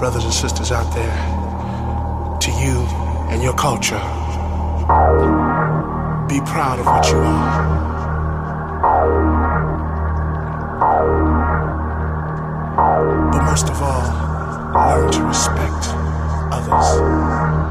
Brothers and sisters out there, to you and your culture. Be proud of what you are. But most of all, learn to respect others.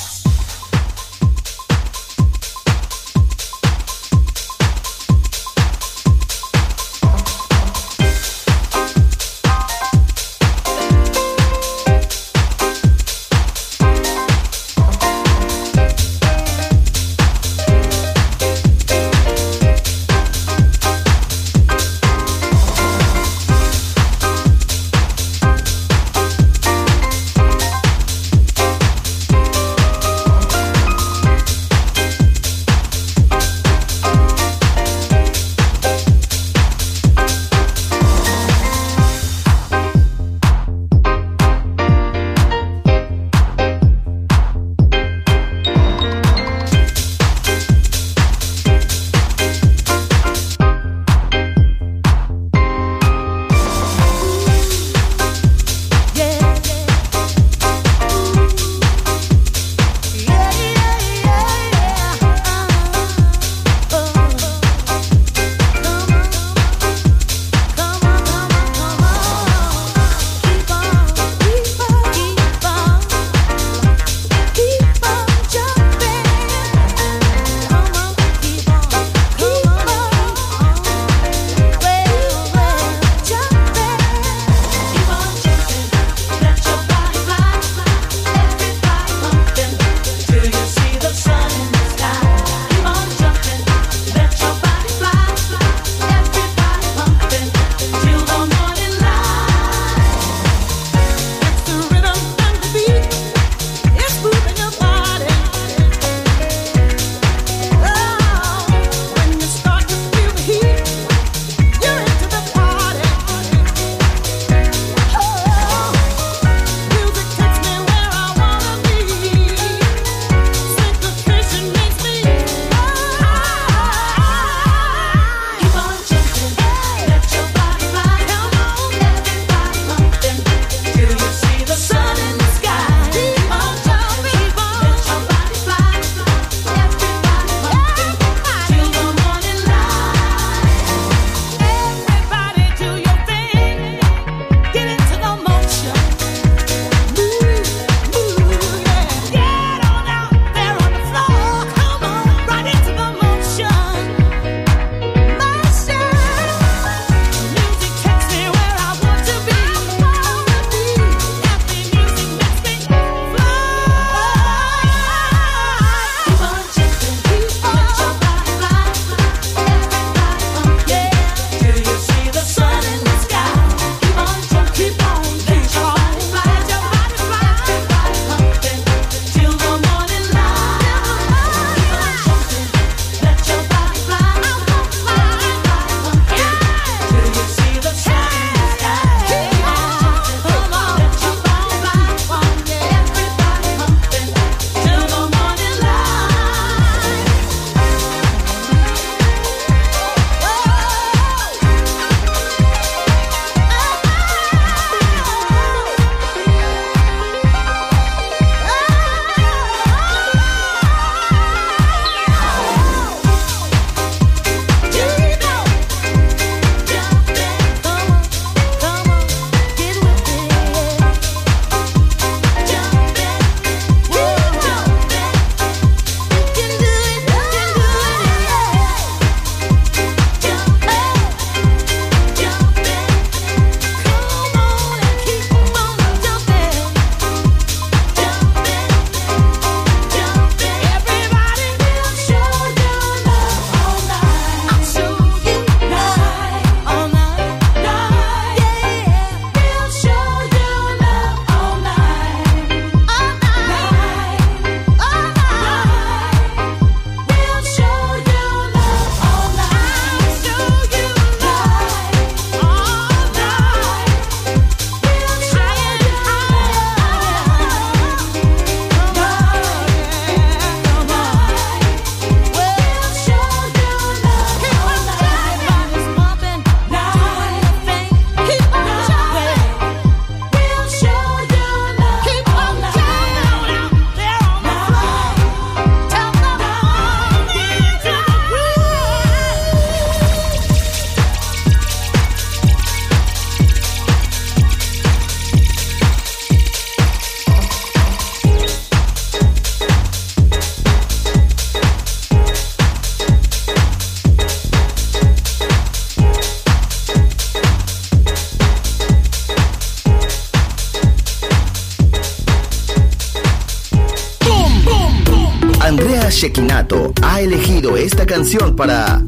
Canción para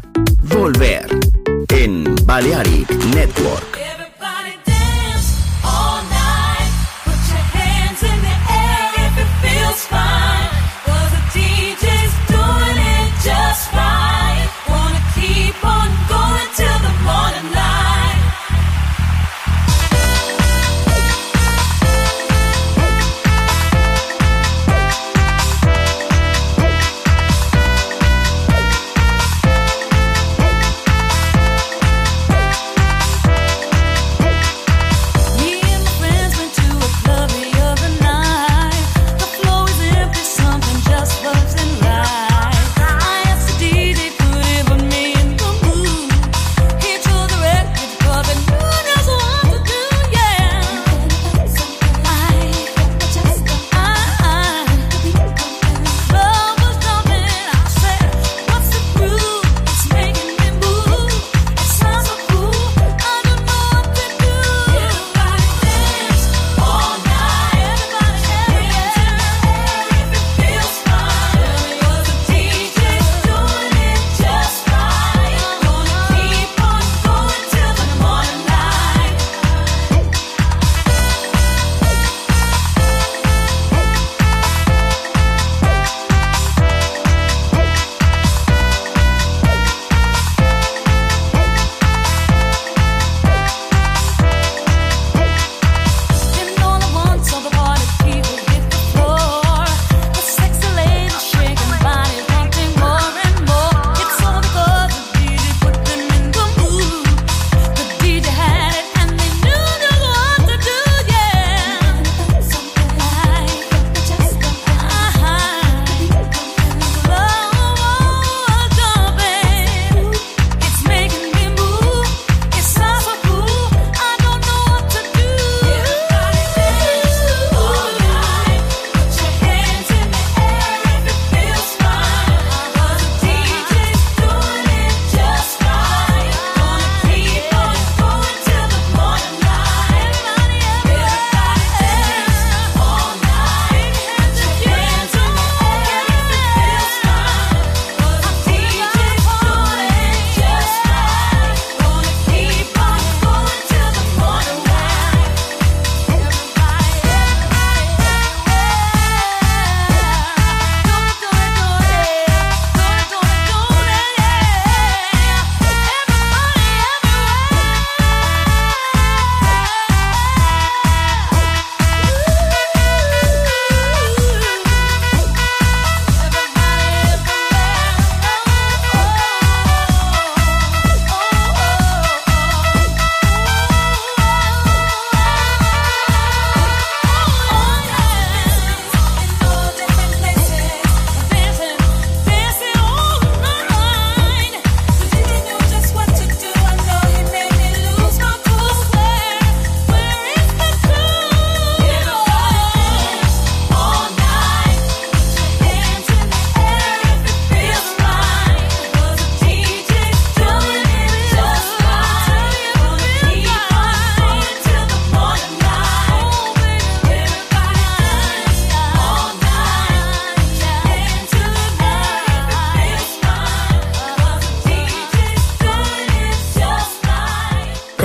volver en Balearic Network.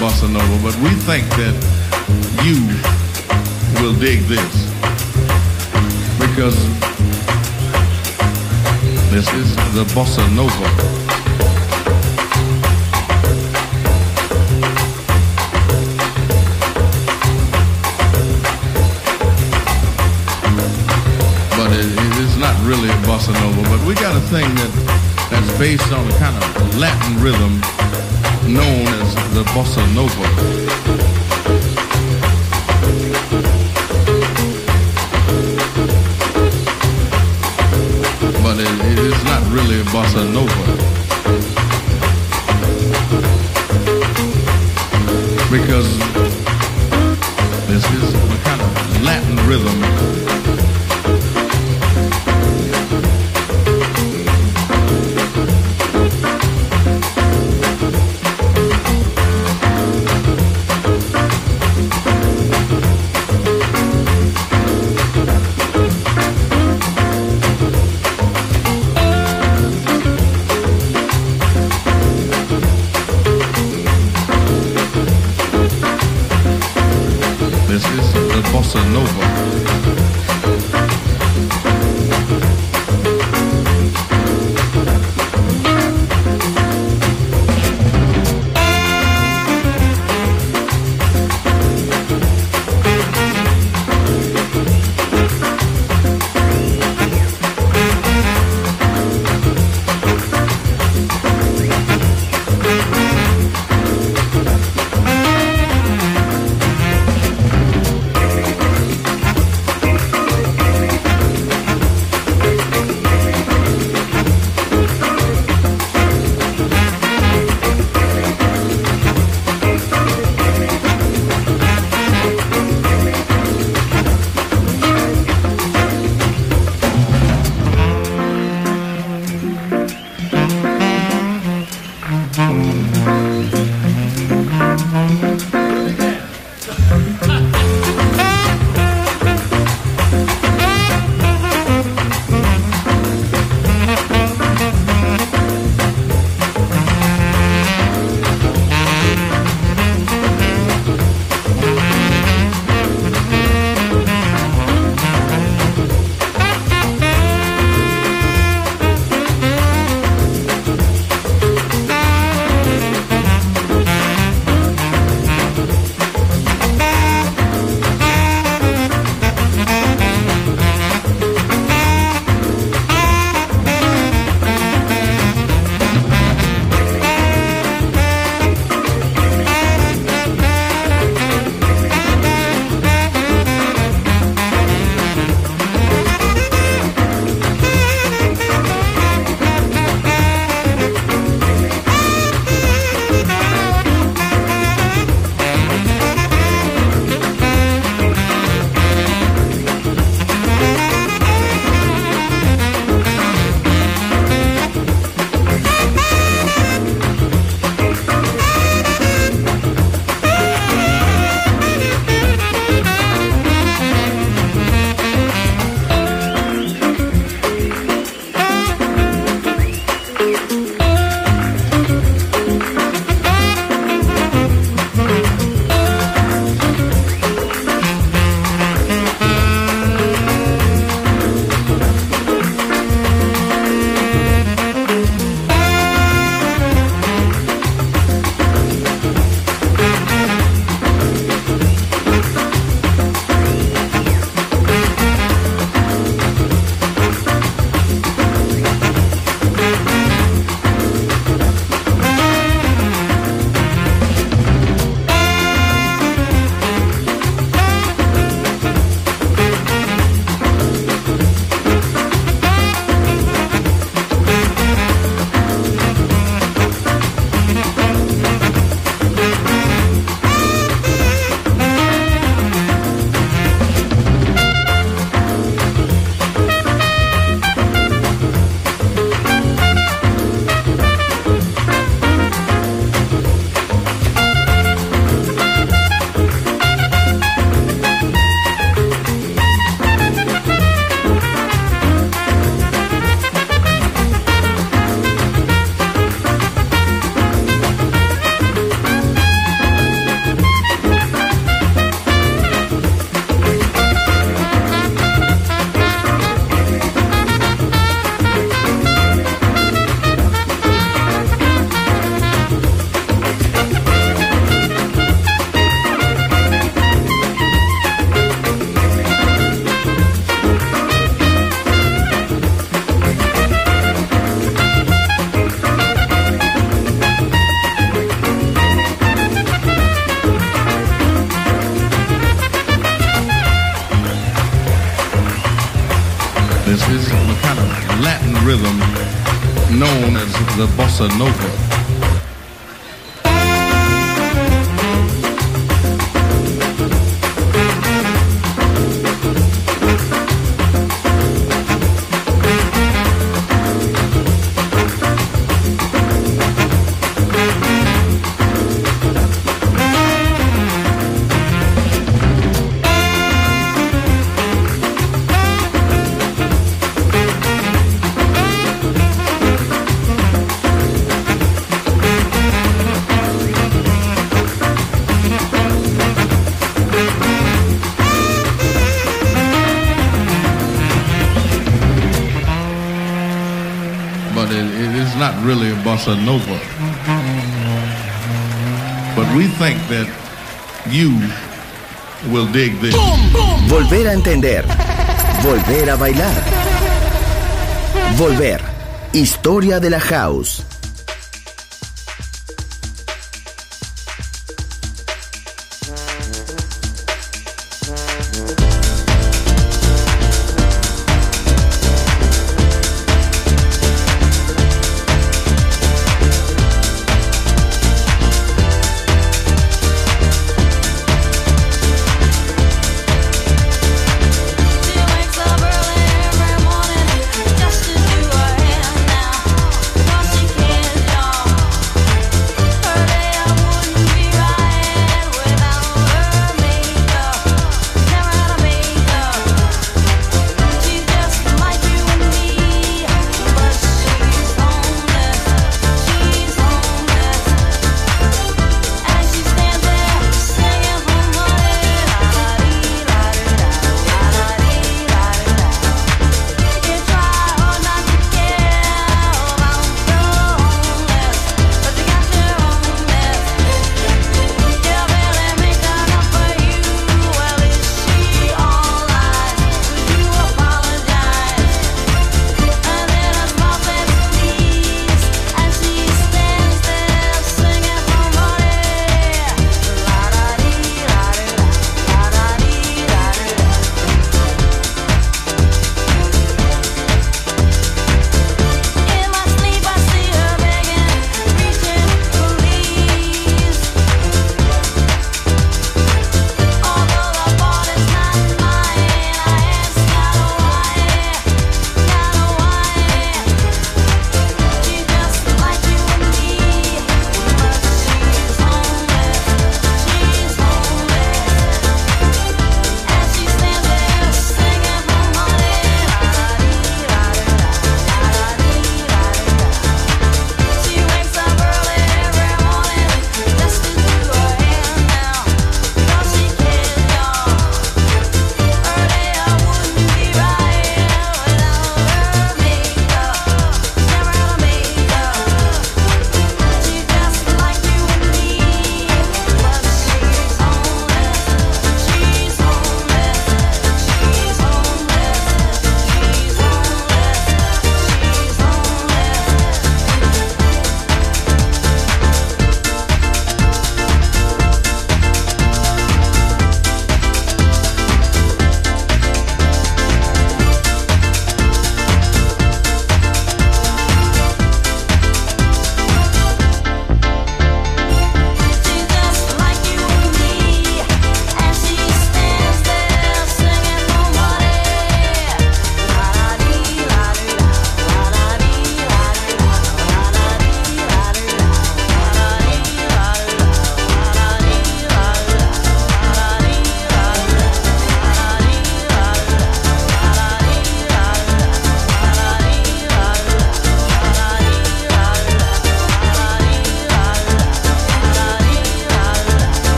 Bossa nova. But we think that you will dig this because this is the bossa nova. but it, it is not really a bossa nova. But we got a thing that that's based on a kind of Latin rhythm known as the bossa nova. But it, it is not really bossa nova. The bossa nova. But we think that you will dig this. Volver a entender. Volver a bailar. Volver. Historia de la house.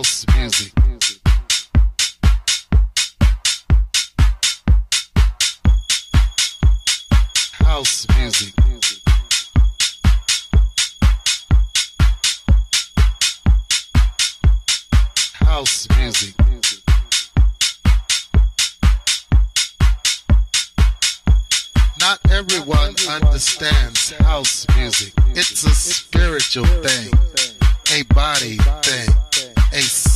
House music. House music. House music. Not everyone understands house music. It's a spiritual thing, a body thing,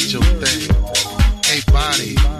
spiritual thing, a body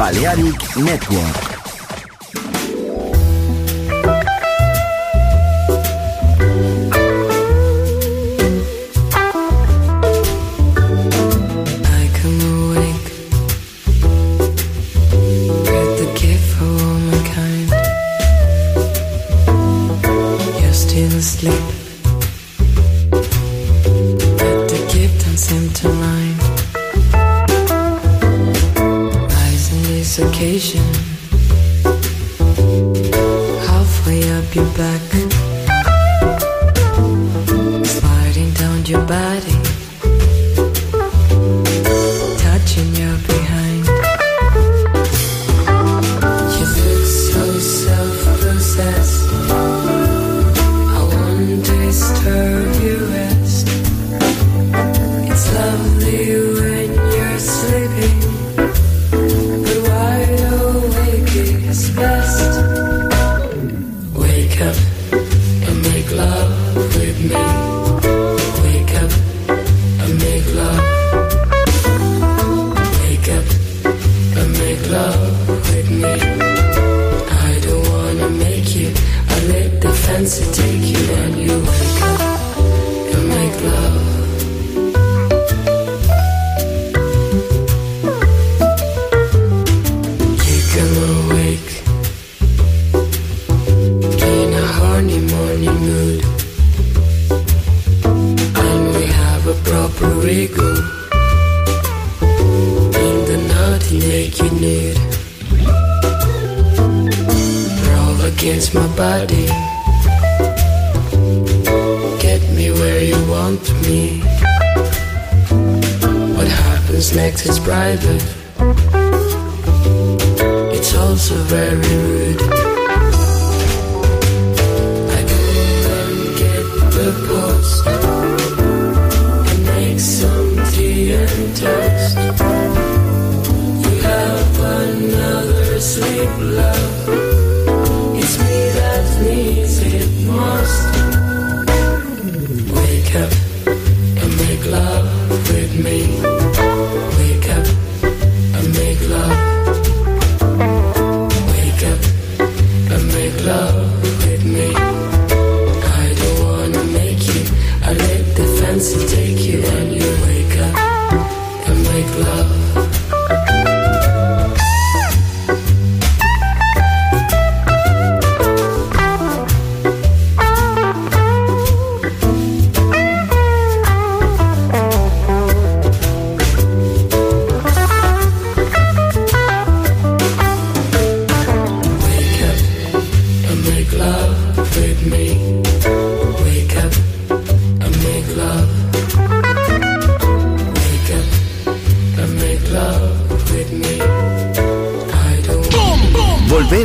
Balearic Network. Yeah.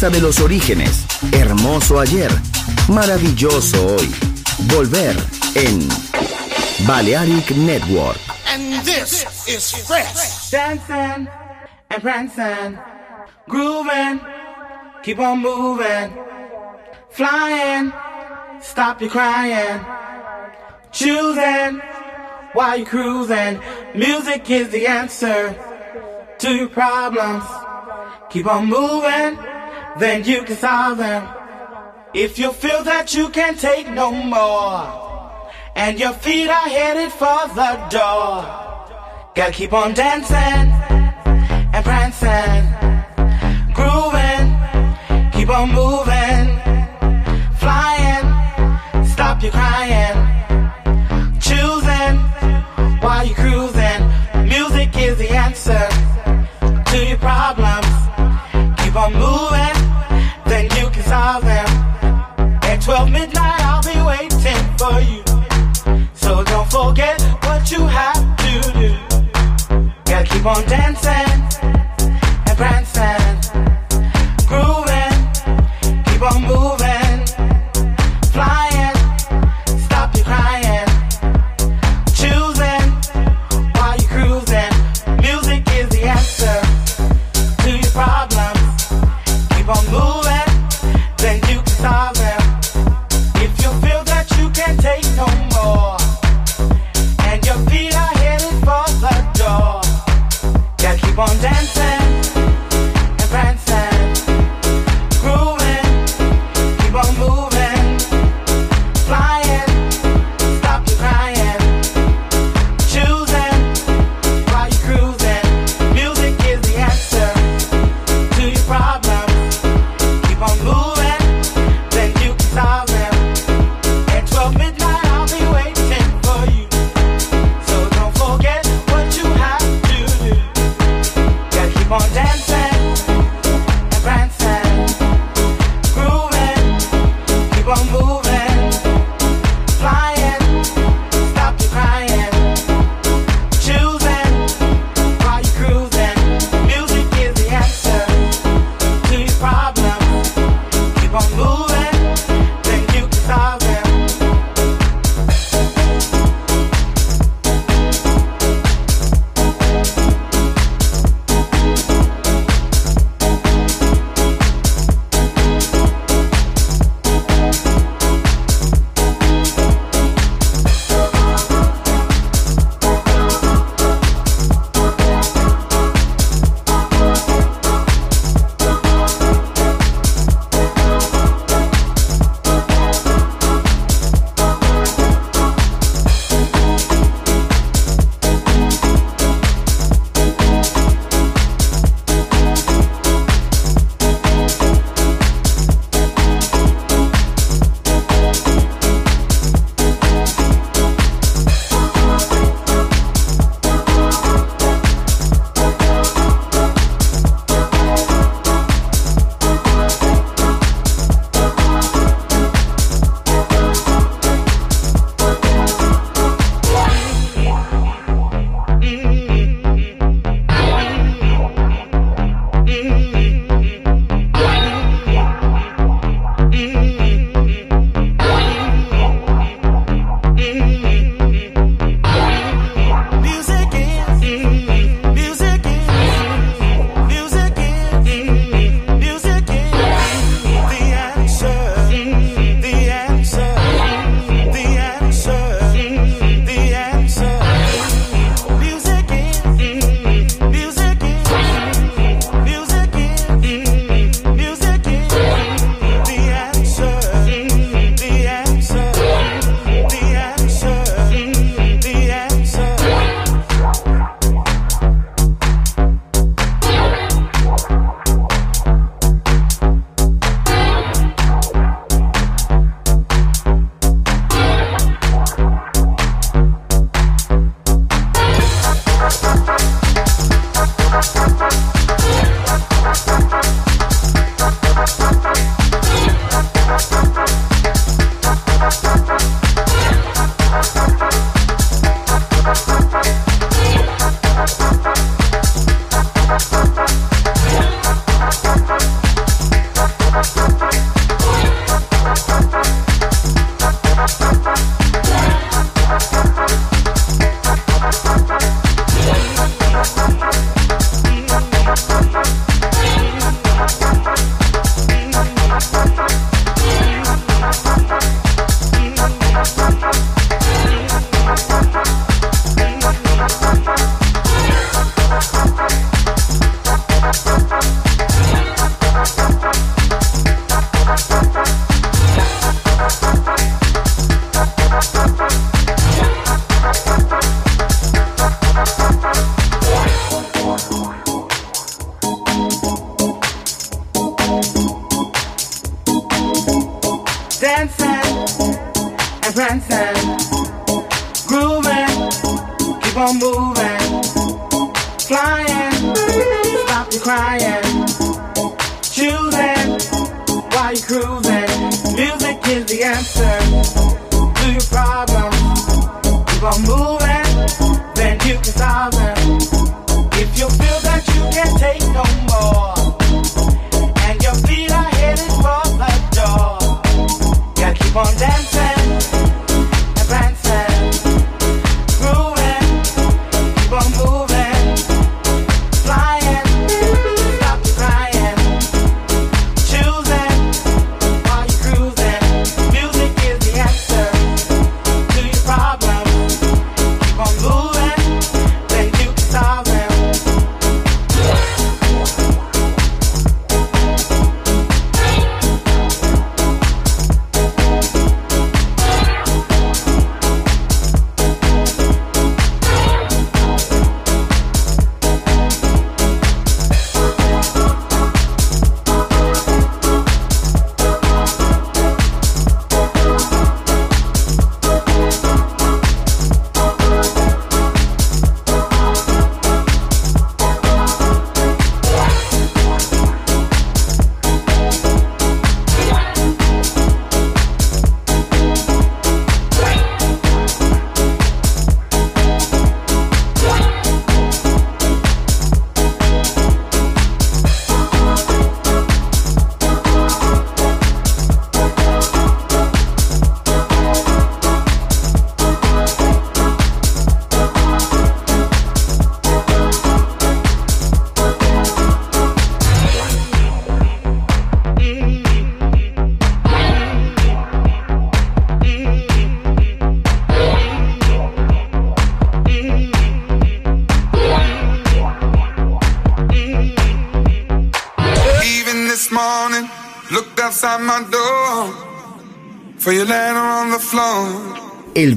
Casa de los orígenes. Hermoso ayer. Maravilloso hoy. Volver en Balearic Network. And this is fresh. Dancing and prancing, grooving, keep on moving, flying, stop your crying, choosing while you're cruising. Music is the answer to your problems. Keep on moving, then you can solve them. If you feel that you can't take no more, and your feet are headed for the door, gotta keep on dancing and prancing, grooving, keep on moving, flying, stop your crying, choosing while you're cruising. Music is the answer to your problems. Keep on moving, At 12 midnight, I'll be waiting for you. So don't forget what you have to do. Gotta keep on dancing